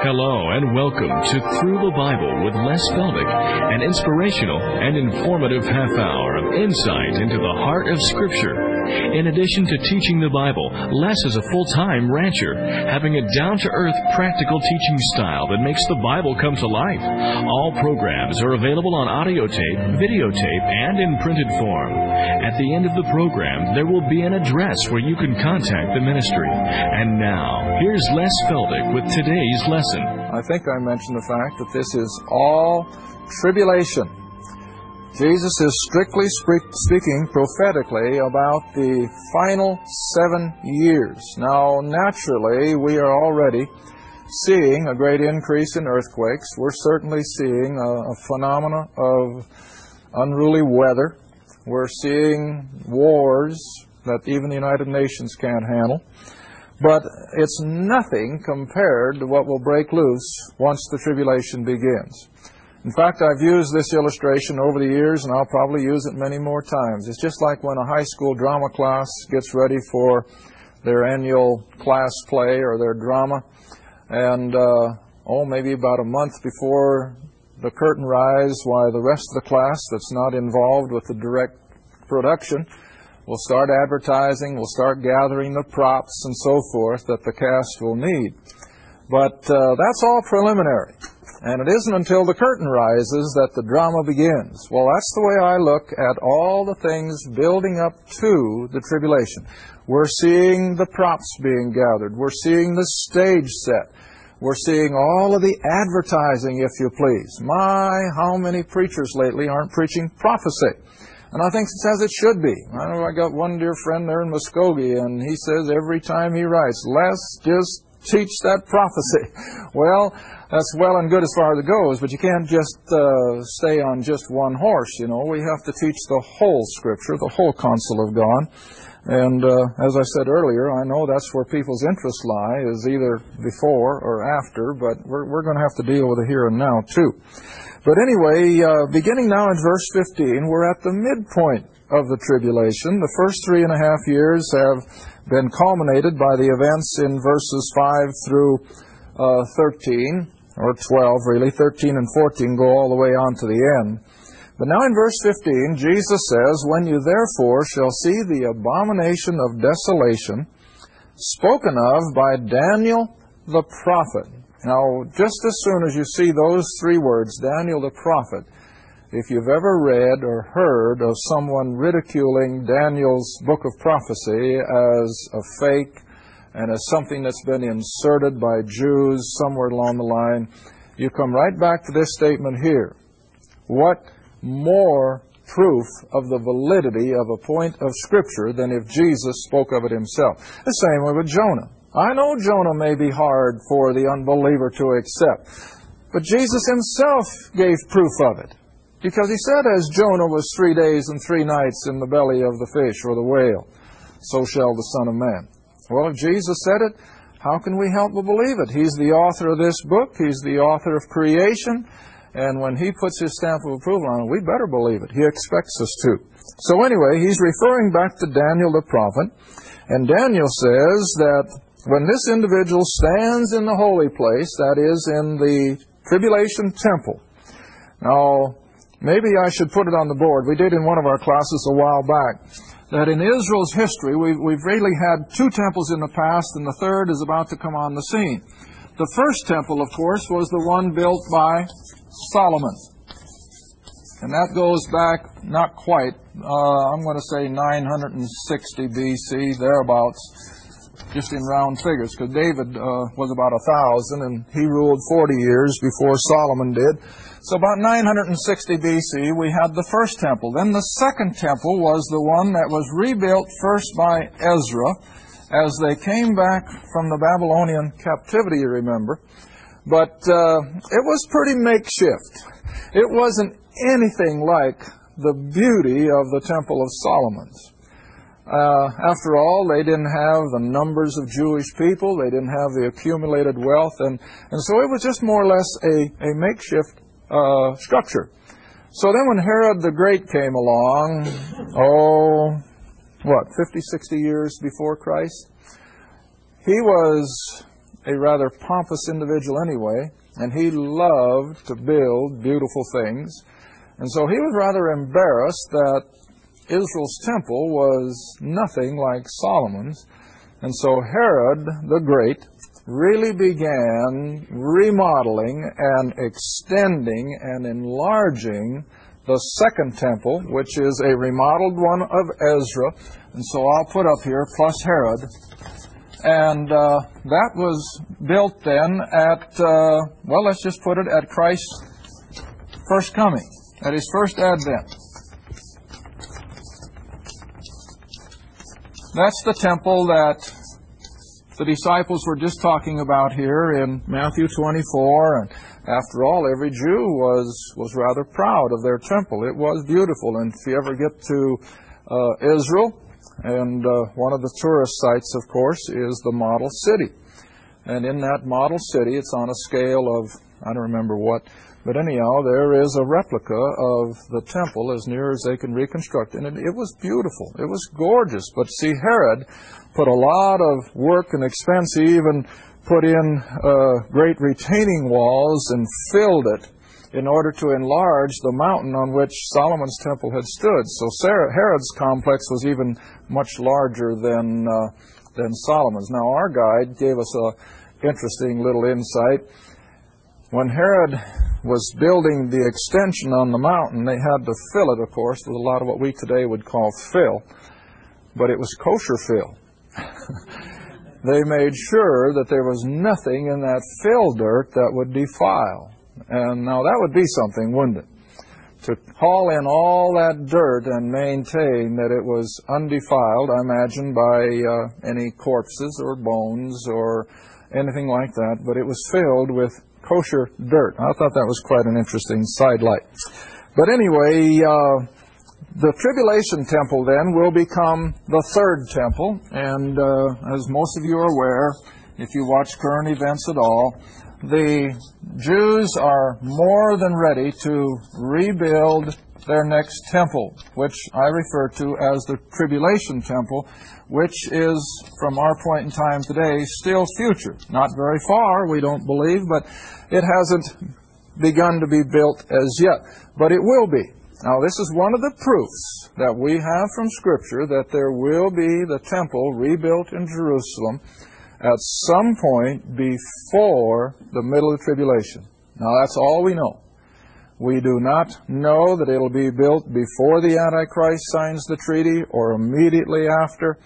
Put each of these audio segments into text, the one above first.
Hello and welcome to Through the Bible with Les Feldick, an inspirational and informative half hour of insight into the heart of Scripture. In addition to teaching the Bible, Les is a full time rancher, having a down to earth, practical teaching style that makes the Bible come to life. All programs are available on audio tape, videotape, and in printed form. At the end of the program, there will be an address where you can contact the ministry. And now, here's Les Feldick with today's lesson. I think I mentioned the fact that this is all tribulation. Jesus is strictly speaking prophetically about the final seven years. Now, naturally, we are already seeing a great increase in earthquakes. We're certainly seeing a, a phenomena of unruly weather. We're seeing wars that even the United Nations can't handle. But it's nothing compared to what will break loose once the tribulation begins. In fact, I've used this illustration over the years, and I'll probably use it many more times. It's just like when a high school drama class gets ready for their annual class play or their drama, and uh, oh, maybe about a month before the curtain rise, why the rest of the class that's not involved with the direct production will start advertising, will start gathering the props and so forth that the cast will need. But uh, that's all preliminary. And it isn't until the curtain rises that the drama begins. Well, that's the way I look at all the things building up to the tribulation. We're seeing the props being gathered. We're seeing the stage set. We're seeing all of the advertising, if you please. My, how many preachers lately aren't preaching prophecy? And I think it's as it should be. I know I got one dear friend there in Muskogee, and he says every time he writes, let's just teach that prophecy. Well, that's well and good as far as it goes, but you can't just uh, stay on just one horse, you know. We have to teach the whole Scripture, the whole counsel of God. And uh, as I said earlier, I know that's where people's interests lie, is either before or after, but we're, we're going to have to deal with it here and now, too. But anyway, uh, beginning now in verse 15, we're at the midpoint of the tribulation. The first three and a half years have been culminated by the events in verses 5 through uh, 13 or 12 really, 13 and 14 go all the way on to the end. But now in verse 15, Jesus says, When you therefore shall see the abomination of desolation spoken of by Daniel the prophet. Now, just as soon as you see those three words, Daniel the prophet, if you've ever read or heard of someone ridiculing Daniel's book of prophecy as a fake, and as something that's been inserted by Jews somewhere along the line, you come right back to this statement here. What more proof of the validity of a point of Scripture than if Jesus spoke of it himself? The same way with Jonah. I know Jonah may be hard for the unbeliever to accept, but Jesus himself gave proof of it. Because he said, as Jonah was three days and three nights in the belly of the fish or the whale, so shall the Son of Man. Well, if Jesus said it, how can we help but believe it? He's the author of this book. He's the author of creation. And when he puts his stamp of approval on it, we better believe it. He expects us to. So anyway, he's referring back to Daniel the prophet. And Daniel says that when this individual stands in the holy place, that is, in the tribulation temple. Now, maybe I should put it on the board. We did in one of our classes a while back that in Israel's history, we've, we've really had two temples in the past, and the third is about to come on the scene. The first temple, of course, was the one built by Solomon. And that goes back, not quite, uh, I'm going to say 960 BC, thereabouts, just in round figures, because David uh, was about a thousand, and he ruled 40 years before Solomon did. So about 960 BC, we had the first temple. Then the second temple was the one that was rebuilt first by Ezra, as they came back from the Babylonian captivity, you remember. But uh, it was pretty makeshift. It wasn't anything like the beauty of the Temple of Solomon's. Uh, after all, they didn't have the numbers of Jewish people, they didn't have the accumulated wealth, and, and so it was just more or less a, a makeshift uh, structure. So then when Herod the Great came along, oh, what, 50, 60 years before Christ, he was a rather pompous individual anyway, and he loved to build beautiful things. And so he was rather embarrassed that Israel's temple was nothing like Solomon's. And so Herod the Great really began remodeling and extending and enlarging the second temple, which is a remodeled one of Ezra. And so I'll put up here, plus Herod. And uh, that was built then at, uh, well, let's just put it at Christ's first coming, at his first advent. That's the temple that the disciples were just talking about here in Matthew 24. And after all, every Jew was, was rather proud of their temple. It was beautiful. And if you ever get to uh, Israel, and uh, one of the tourist sites, of course, is the model city. And in that model city, it's on a scale of, I don't remember what, but anyhow, there is a replica of the temple as near as they can reconstruct it. And it, was beautiful. It was gorgeous. But see, Herod put a lot of work and expense. He even put in uh, great retaining walls and filled it in order to enlarge the mountain on which Solomon's temple had stood. So Herod's complex was even much larger than uh, than Solomon's. Now our guide gave us a interesting little insight. When Herod was building the extension on the mountain, they had to fill it, of course, with a lot of what we today would call fill, but it was kosher fill. they made sure that there was nothing in that fill dirt that would defile. And now that would be something, wouldn't it? To haul in all that dirt and maintain that it was undefiled, I imagine, by uh, any corpses or bones or anything like that, but it was filled with kosher dirt. I thought that was quite an interesting sidelight. But anyway, uh, the tribulation temple then will become the third temple, and uh, as most of you are aware, if you watch current events at all, the Jews are more than ready to rebuild their next temple, which I refer to as the tribulation temple, which is, from our point in time today, still future. Not very far, we don't believe, but it hasn't begun to be built as yet. But it will be. Now, this is one of the proofs that we have from Scripture that there will be the temple rebuilt in Jerusalem at some point before the middle of tribulation. Now, that's all we know. We do not know that it'll be built before the Antichrist signs the treaty or immediately after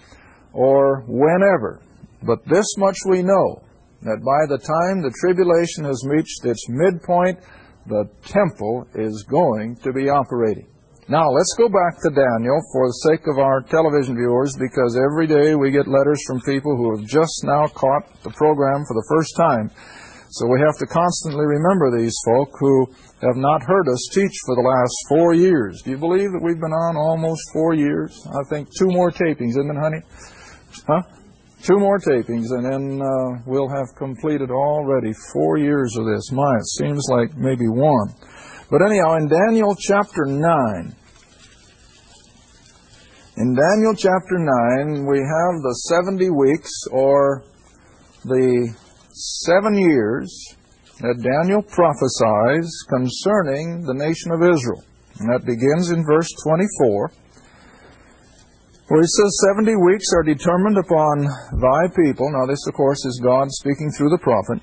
or whenever. But this much we know that by the time the tribulation has reached its midpoint, the temple is going to be operating. Now, let's go back to Daniel for the sake of our television viewers because every day we get letters from people who have just now caught the program for the first time. So we have to constantly remember these folk who have not heard us teach for the last four years. Do you believe that we've been on almost four years? I think two more tapings, isn't it, honey? Huh? Two more tapings, and then uh, we'll have completed already four years of this. My, it seems like maybe one. But anyhow, in Daniel chapter 9, in Daniel chapter 9, we have the 70 weeks, or the seven years that Daniel prophesies concerning the nation of Israel. And that begins in verse 24, where he says, 70 weeks are determined upon thy people. Now, this, of course, is God speaking through the prophet.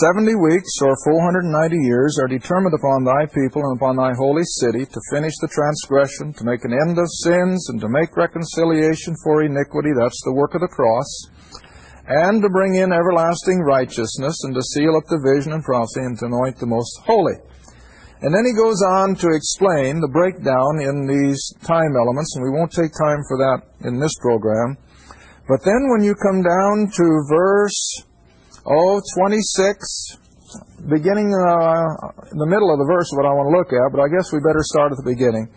70 weeks, or 490 years, are determined upon thy people and upon thy holy city to finish the transgression, to make an end of sins, and to make reconciliation for iniquity. That's the work of the cross and to bring in everlasting righteousness, and to seal up the vision and prophecy, and to anoint the most holy. And then he goes on to explain the breakdown in these time elements, and we won't take time for that in this program. But then when you come down to verse, oh, 26, beginning, uh, the middle of the verse what I want to look at, but I guess we better start at the beginning.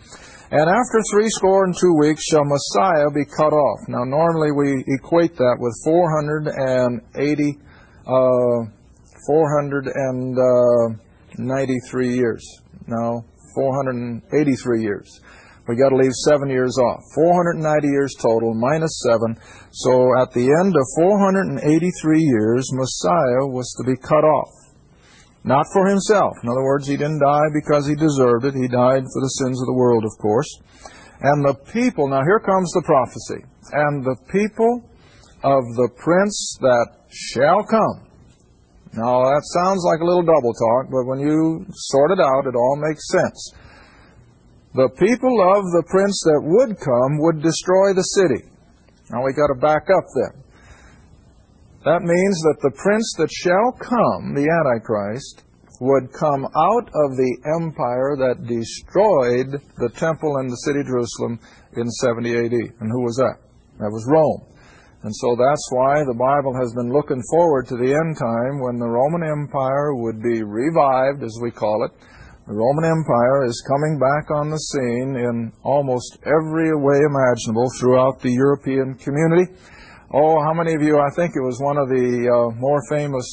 And after three score and two weeks shall Messiah be cut off. Now, normally we equate that with 480, uh, 493 years. No, 483 years. We got to leave seven years off. 490 years total, minus seven. So at the end of 483 years, Messiah was to be cut off. Not for himself. In other words, he didn't die because he deserved it. He died for the sins of the world, of course. And the people, now here comes the prophecy. And the people of the prince that shall come. Now that sounds like a little double talk, but when you sort it out, it all makes sense. The people of the prince that would come would destroy the city. Now we got to back up then. That means that the prince that shall come, the Antichrist, would come out of the empire that destroyed the temple and the city Jerusalem in 70 AD. And who was that? That was Rome. And so that's why the Bible has been looking forward to the end time when the Roman Empire would be revived, as we call it. The Roman Empire is coming back on the scene in almost every way imaginable throughout the European community. Oh, how many of you, I think it was one of the uh, more famous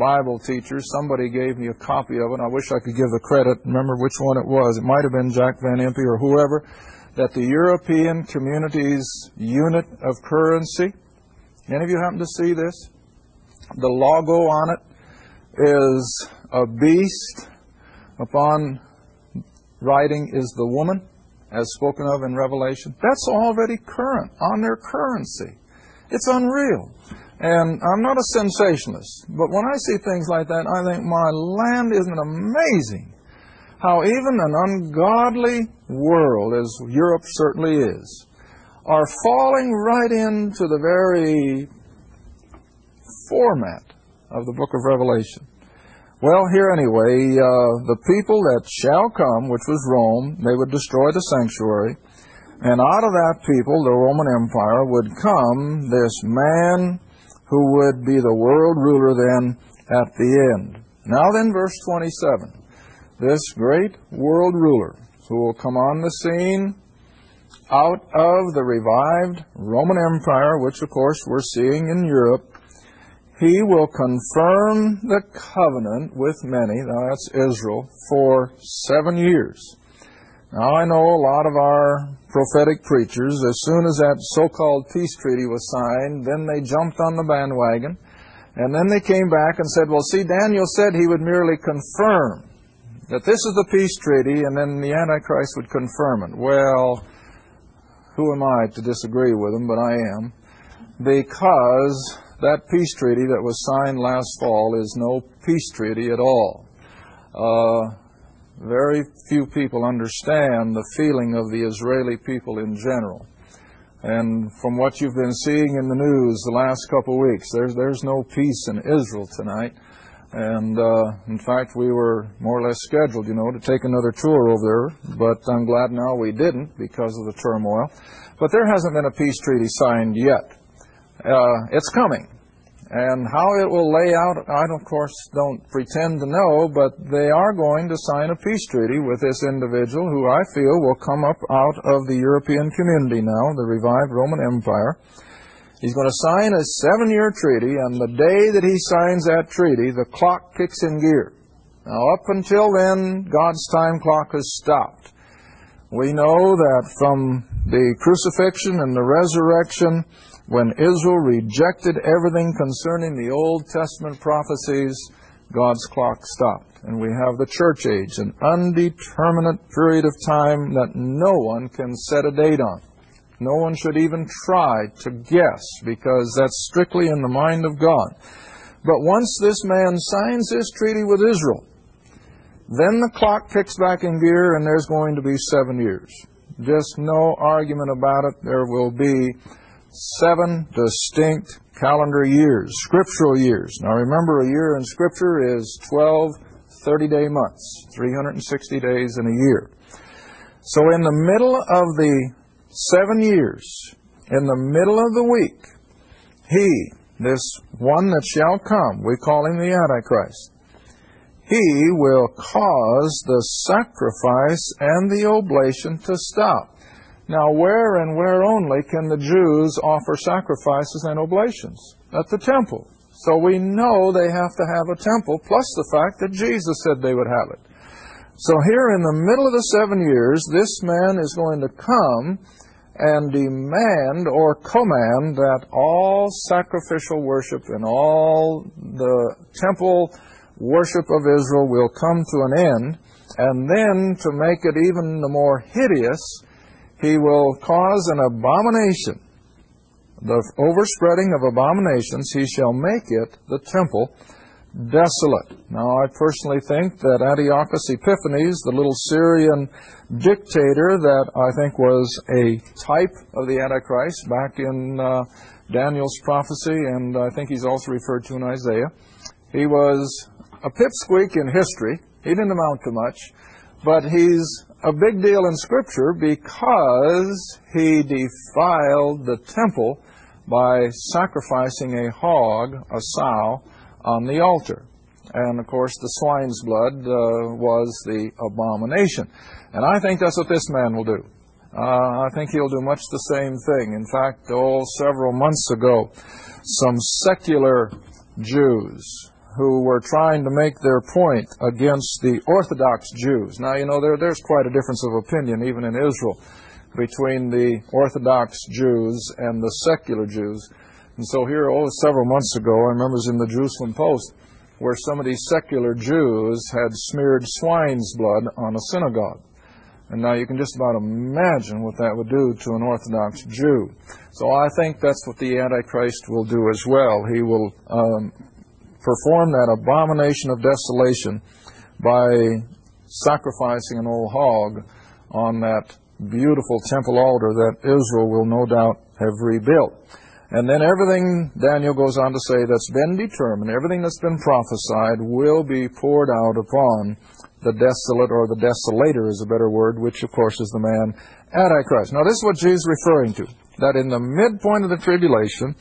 Bible teachers, somebody gave me a copy of it. I wish I could give the credit, remember which one it was. It might have been Jack Van Impe or whoever, that the European community's unit of currency, any of you happen to see this? The logo on it is a beast. Upon writing is the woman, as spoken of in Revelation. That's already current on their currency. It's unreal. And I'm not a sensationalist, but when I see things like that, I think, my land, isn't amazing how even an ungodly world, as Europe certainly is, are falling right into the very format of the book of Revelation. Well, here anyway, uh, the people that shall come, which was Rome, they would destroy the sanctuary. And out of that people, the Roman Empire, would come this man who would be the world ruler then at the end. Now then, verse 27. This great world ruler who will come on the scene out of the revived Roman Empire, which of course we're seeing in Europe, he will confirm the covenant with many, now that's Israel, for seven years. Now, I know a lot of our prophetic preachers, as soon as that so called peace treaty was signed, then they jumped on the bandwagon. And then they came back and said, well, see, Daniel said he would merely confirm that this is the peace treaty, and then the Antichrist would confirm it. Well, who am I to disagree with them, but I am. Because that peace treaty that was signed last fall is no peace treaty at all. Uh, very few people understand the feeling of the Israeli people in general. And from what you've been seeing in the news the last couple of weeks, there's, there's no peace in Israel tonight. And uh, in fact, we were more or less scheduled, you know, to take another tour over there, but I'm glad now we didn't because of the turmoil. But there hasn't been a peace treaty signed yet. Uh, it's coming. And how it will lay out, I of course don't pretend to know, but they are going to sign a peace treaty with this individual who I feel will come up out of the European community now, the revived Roman Empire. He's going to sign a seven year treaty, and the day that he signs that treaty, the clock kicks in gear. Now, up until then, God's time clock has stopped. We know that from the crucifixion and the resurrection, when Israel rejected everything concerning the Old Testament prophecies, God's clock stopped. And we have the church age, an undeterminate period of time that no one can set a date on. No one should even try to guess because that's strictly in the mind of God. But once this man signs this treaty with Israel, then the clock kicks back in gear and there's going to be seven years. Just no argument about it. There will be seven distinct calendar years, scriptural years. Now remember, a year in Scripture is 12 30 day months, 360 days in a year. So in the middle of the seven years, in the middle of the week, he, this one that shall come, we call him the Antichrist, he will cause the sacrifice and the oblation to stop. Now, where and where only can the Jews offer sacrifices and oblations? At the temple. So we know they have to have a temple, plus the fact that Jesus said they would have it. So here in the middle of the seven years, this man is going to come and demand or command that all sacrificial worship and all the temple worship of Israel will come to an end. And then, to make it even the more hideous, he will cause an abomination, the overspreading of abominations, he shall make it, the temple, desolate. Now, I personally think that Antiochus Epiphanes, the little Syrian dictator that I think was a type of the Antichrist back in uh, Daniel's prophecy, and I think he's also referred to in Isaiah, he was a pipsqueak in history. He didn't amount to much, but he's a big deal in Scripture because he defiled the temple by sacrificing a hog, a sow, on the altar. And of course, the swine's blood uh, was the abomination. And I think that's what this man will do. Uh, I think he'll do much the same thing. In fact, oh, several months ago, some secular Jews who were trying to make their point against the Orthodox Jews. Now, you know, there, there's quite a difference of opinion, even in Israel, between the Orthodox Jews and the secular Jews. And so here, oh, several months ago, I remember it was in the Jerusalem Post, where some of these secular Jews had smeared swine's blood on a synagogue. And now you can just about imagine what that would do to an Orthodox Jew. So I think that's what the Antichrist will do as well. He will um, perform that abomination of desolation by sacrificing an old hog on that beautiful temple altar that Israel will no doubt have rebuilt. And then everything, Daniel goes on to say, that's been determined, everything that's been prophesied will be poured out upon the desolate, or the desolator is a better word, which of course is the man Antichrist. Now this is what Jesus is referring to, that in the midpoint of the tribulation,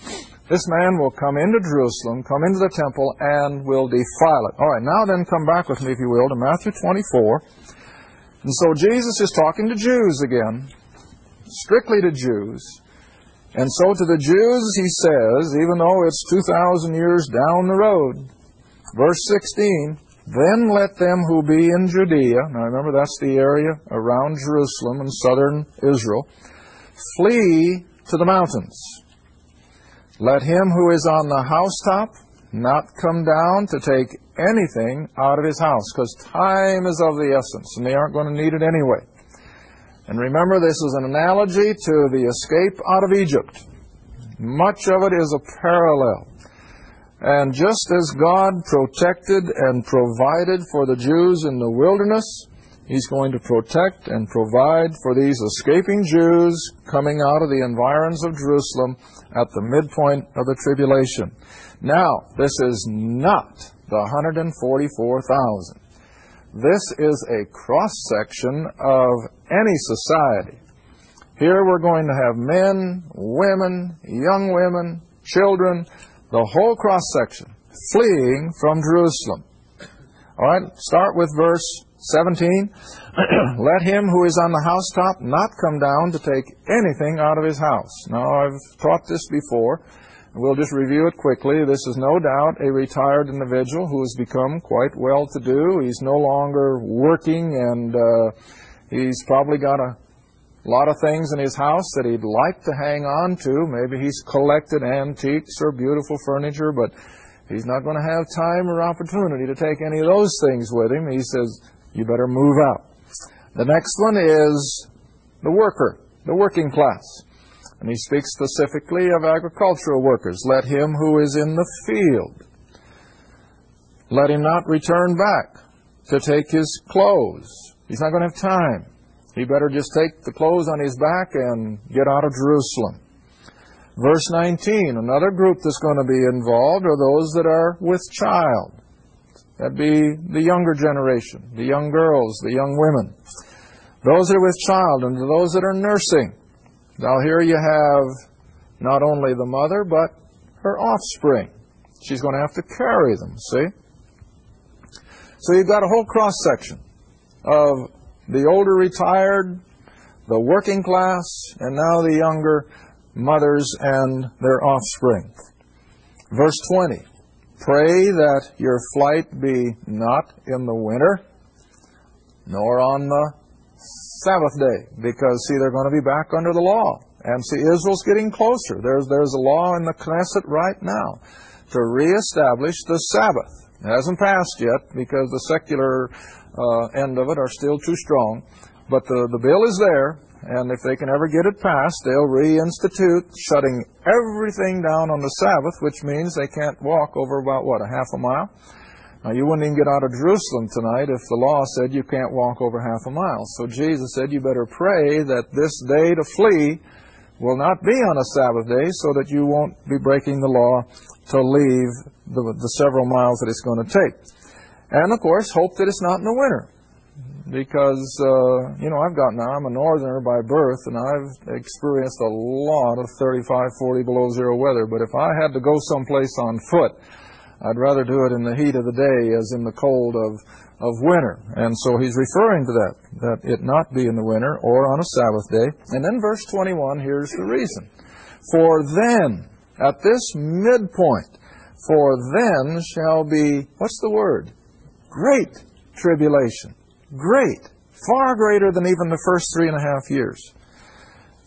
this man will come into Jerusalem, come into the temple, and will defile it. All right, now then come back with me, if you will, to Matthew 24. And so Jesus is talking to Jews again, strictly to Jews. And so to the Jews, he says, even though it's 2,000 years down the road, verse 16, then let them who be in Judea, now remember that's the area around Jerusalem and southern Israel, flee to the mountains. Let him who is on the housetop not come down to take anything out of his house, because time is of the essence, and they aren't going to need it anyway. And remember, this is an analogy to the escape out of Egypt. Much of it is a parallel. And just as God protected and provided for the Jews in the wilderness, He's going to protect and provide for these escaping Jews coming out of the environs of Jerusalem at the midpoint of the tribulation. Now, this is not the 144,000. This is a cross section of any society. Here we're going to have men, women, young women, children, the whole cross section fleeing from Jerusalem. All right, start with verse 17. Let him who is on the housetop not come down to take anything out of his house. Now, I've taught this before. We'll just review it quickly. This is no doubt a retired individual who has become quite well to do. He's no longer working and uh, he's probably got a lot of things in his house that he'd like to hang on to. Maybe he's collected antiques or beautiful furniture, but he's not going to have time or opportunity to take any of those things with him. He says, you better move out. The next one is the worker, the working class. And he speaks specifically of agricultural workers. Let him who is in the field, let him not return back to take his clothes. He's not going to have time. He better just take the clothes on his back and get out of Jerusalem. Verse 19, another group that's going to be involved are those that are with child. That'd be the younger generation, the young girls, the young women. Those that are with child and those that are nursing. Now, here you have not only the mother, but her offspring. She's going to have to carry them, see? So you've got a whole cross section of the older retired, the working class, and now the younger mothers and their offspring. Verse 20 Pray that your flight be not in the winter, nor on the Sabbath day, because, see, they're going to be back under the law. And see, Israel's getting closer. There's, there's a law in the Knesset right now to reestablish the Sabbath. It hasn't passed yet because the secular uh, end of it are still too strong. But the, the bill is there, and if they can ever get it passed, they'll reinstitute shutting everything down on the Sabbath, which means they can't walk over about, what, a half a mile? Now, you wouldn't even get out of Jerusalem tonight if the law said you can't walk over half a mile. So Jesus said you better pray that this day to flee will not be on a Sabbath day so that you won't be breaking the law to leave the, the several miles that it's going to take. And, of course, hope that it's not in the winter because uh, you know I've got now I'm a northerner by birth and I've experienced a lot of 35, 40 below zero weather. But if I had to go someplace on foot, I'd rather do it in the heat of the day as in the cold of of winter. And so he's referring to that that it not be in the winter or on a Sabbath day. And then verse 21 here's the reason. For then at this midpoint, for then shall be what's the word? Great tribulation great, far greater than even the first three and a half years.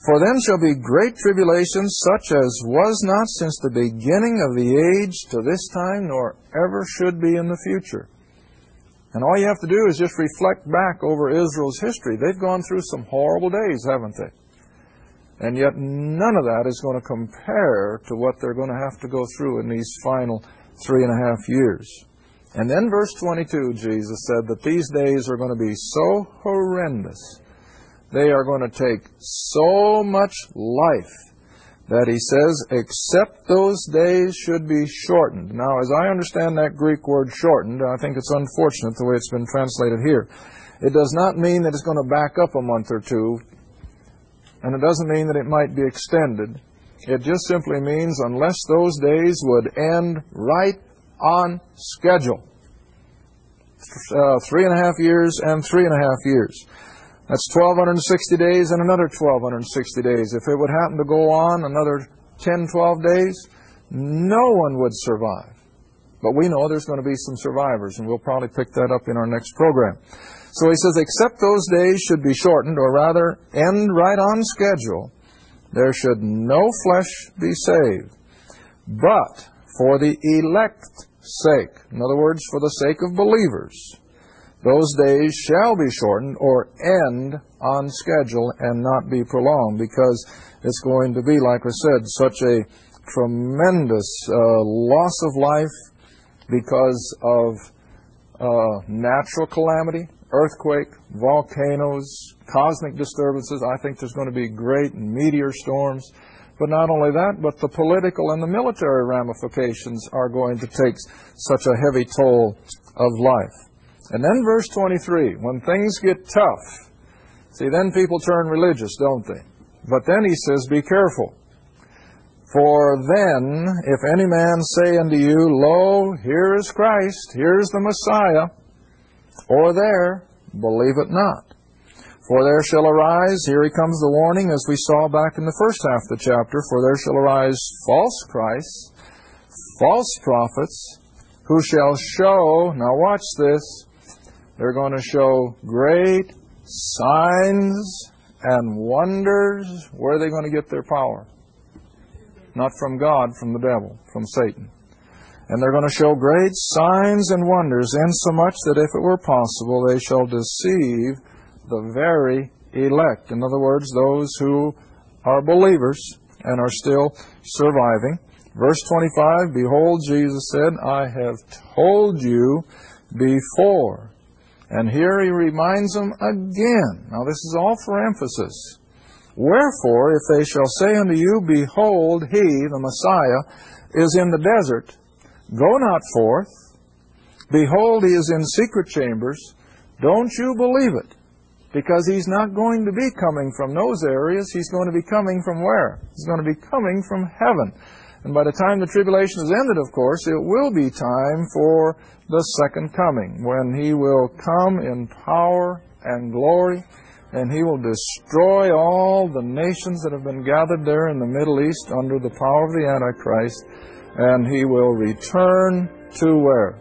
For then shall be great tribulation, such as was not since the beginning of the age to this time, nor ever should be in the future. And all you have to do is just reflect back over Israel's history. They've gone through some horrible days, haven't they? And yet none of that is going to compare to what they're going to have to go through in these final three and a half years. And then verse 22, Jesus said that these days are going to be so horrendous. They are going to take so much life that he says, except those days should be shortened. Now, as I understand that Greek word shortened, I think it's unfortunate the way it's been translated here. It does not mean that it's going to back up a month or two, and it doesn't mean that it might be extended. It just simply means unless those days would end right on schedule. Uh, three and a half years and three and a half years. That's 1,260 days and another 1,260 days. If it would happen to go on another 10, 12 days, no one would survive. But we know there's going to be some survivors, and we'll probably pick that up in our next program. So he says, except those days should be shortened, or rather end right on schedule, there should no flesh be saved. But for the elect sake. In other words, for the sake of believers. Those days shall be shortened or end on schedule and not be prolonged because it's going to be, like I said, such a tremendous uh, loss of life because of uh, natural calamity, earthquake, volcanoes, cosmic disturbances. I think there's going to be great meteor storms. But not only that, but the political and the military ramifications are going to take such a heavy toll of life. And then verse 23, when things get tough, see, then people turn religious, don't they? But then he says, be careful. For then, if any man say unto you, Lo, here is Christ, here is the Messiah, or there, believe it not. For there shall arise, here he comes the warning, as we saw back in the first half of the chapter, for there shall arise false Christs, false prophets, who shall show, now watch this, they're going to show great signs and wonders. Where are they going to get their power? Not from God, from the devil, from Satan. And they're going to show great signs and wonders, insomuch that if it were possible, they shall deceive the very elect. In other words, those who are believers and are still surviving. Verse 25 Behold, Jesus said, I have told you before. And here he reminds them again. Now, this is all for emphasis. Wherefore, if they shall say unto you, Behold, he, the Messiah, is in the desert, go not forth. Behold, he is in secret chambers. Don't you believe it? Because he's not going to be coming from those areas. He's going to be coming from where? He's going to be coming from heaven. And by the time the tribulation is ended, of course, it will be time for the second coming, when He will come in power and glory, and He will destroy all the nations that have been gathered there in the Middle East under the power of the Antichrist, and He will return to where?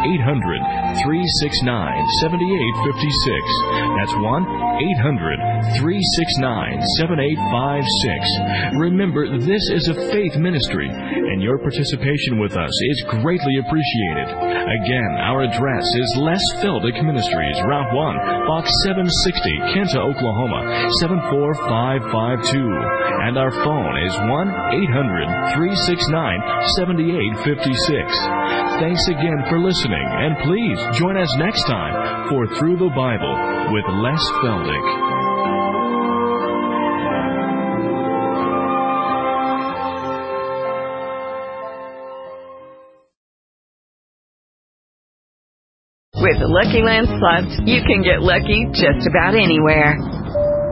800 369 7856. That's 1 800 369 7856. Remember, this is a faith ministry, and your participation with us is greatly appreciated. Again, our address is Les Feldick Ministries, Route 1, Box 760, Kinta, Oklahoma 74552. And our phone is 1 800 369 7856. Thanks again for listening and please join us next time for Through the Bible with Les Feldick. With the Lucky Land Slots, you can get lucky just about anywhere.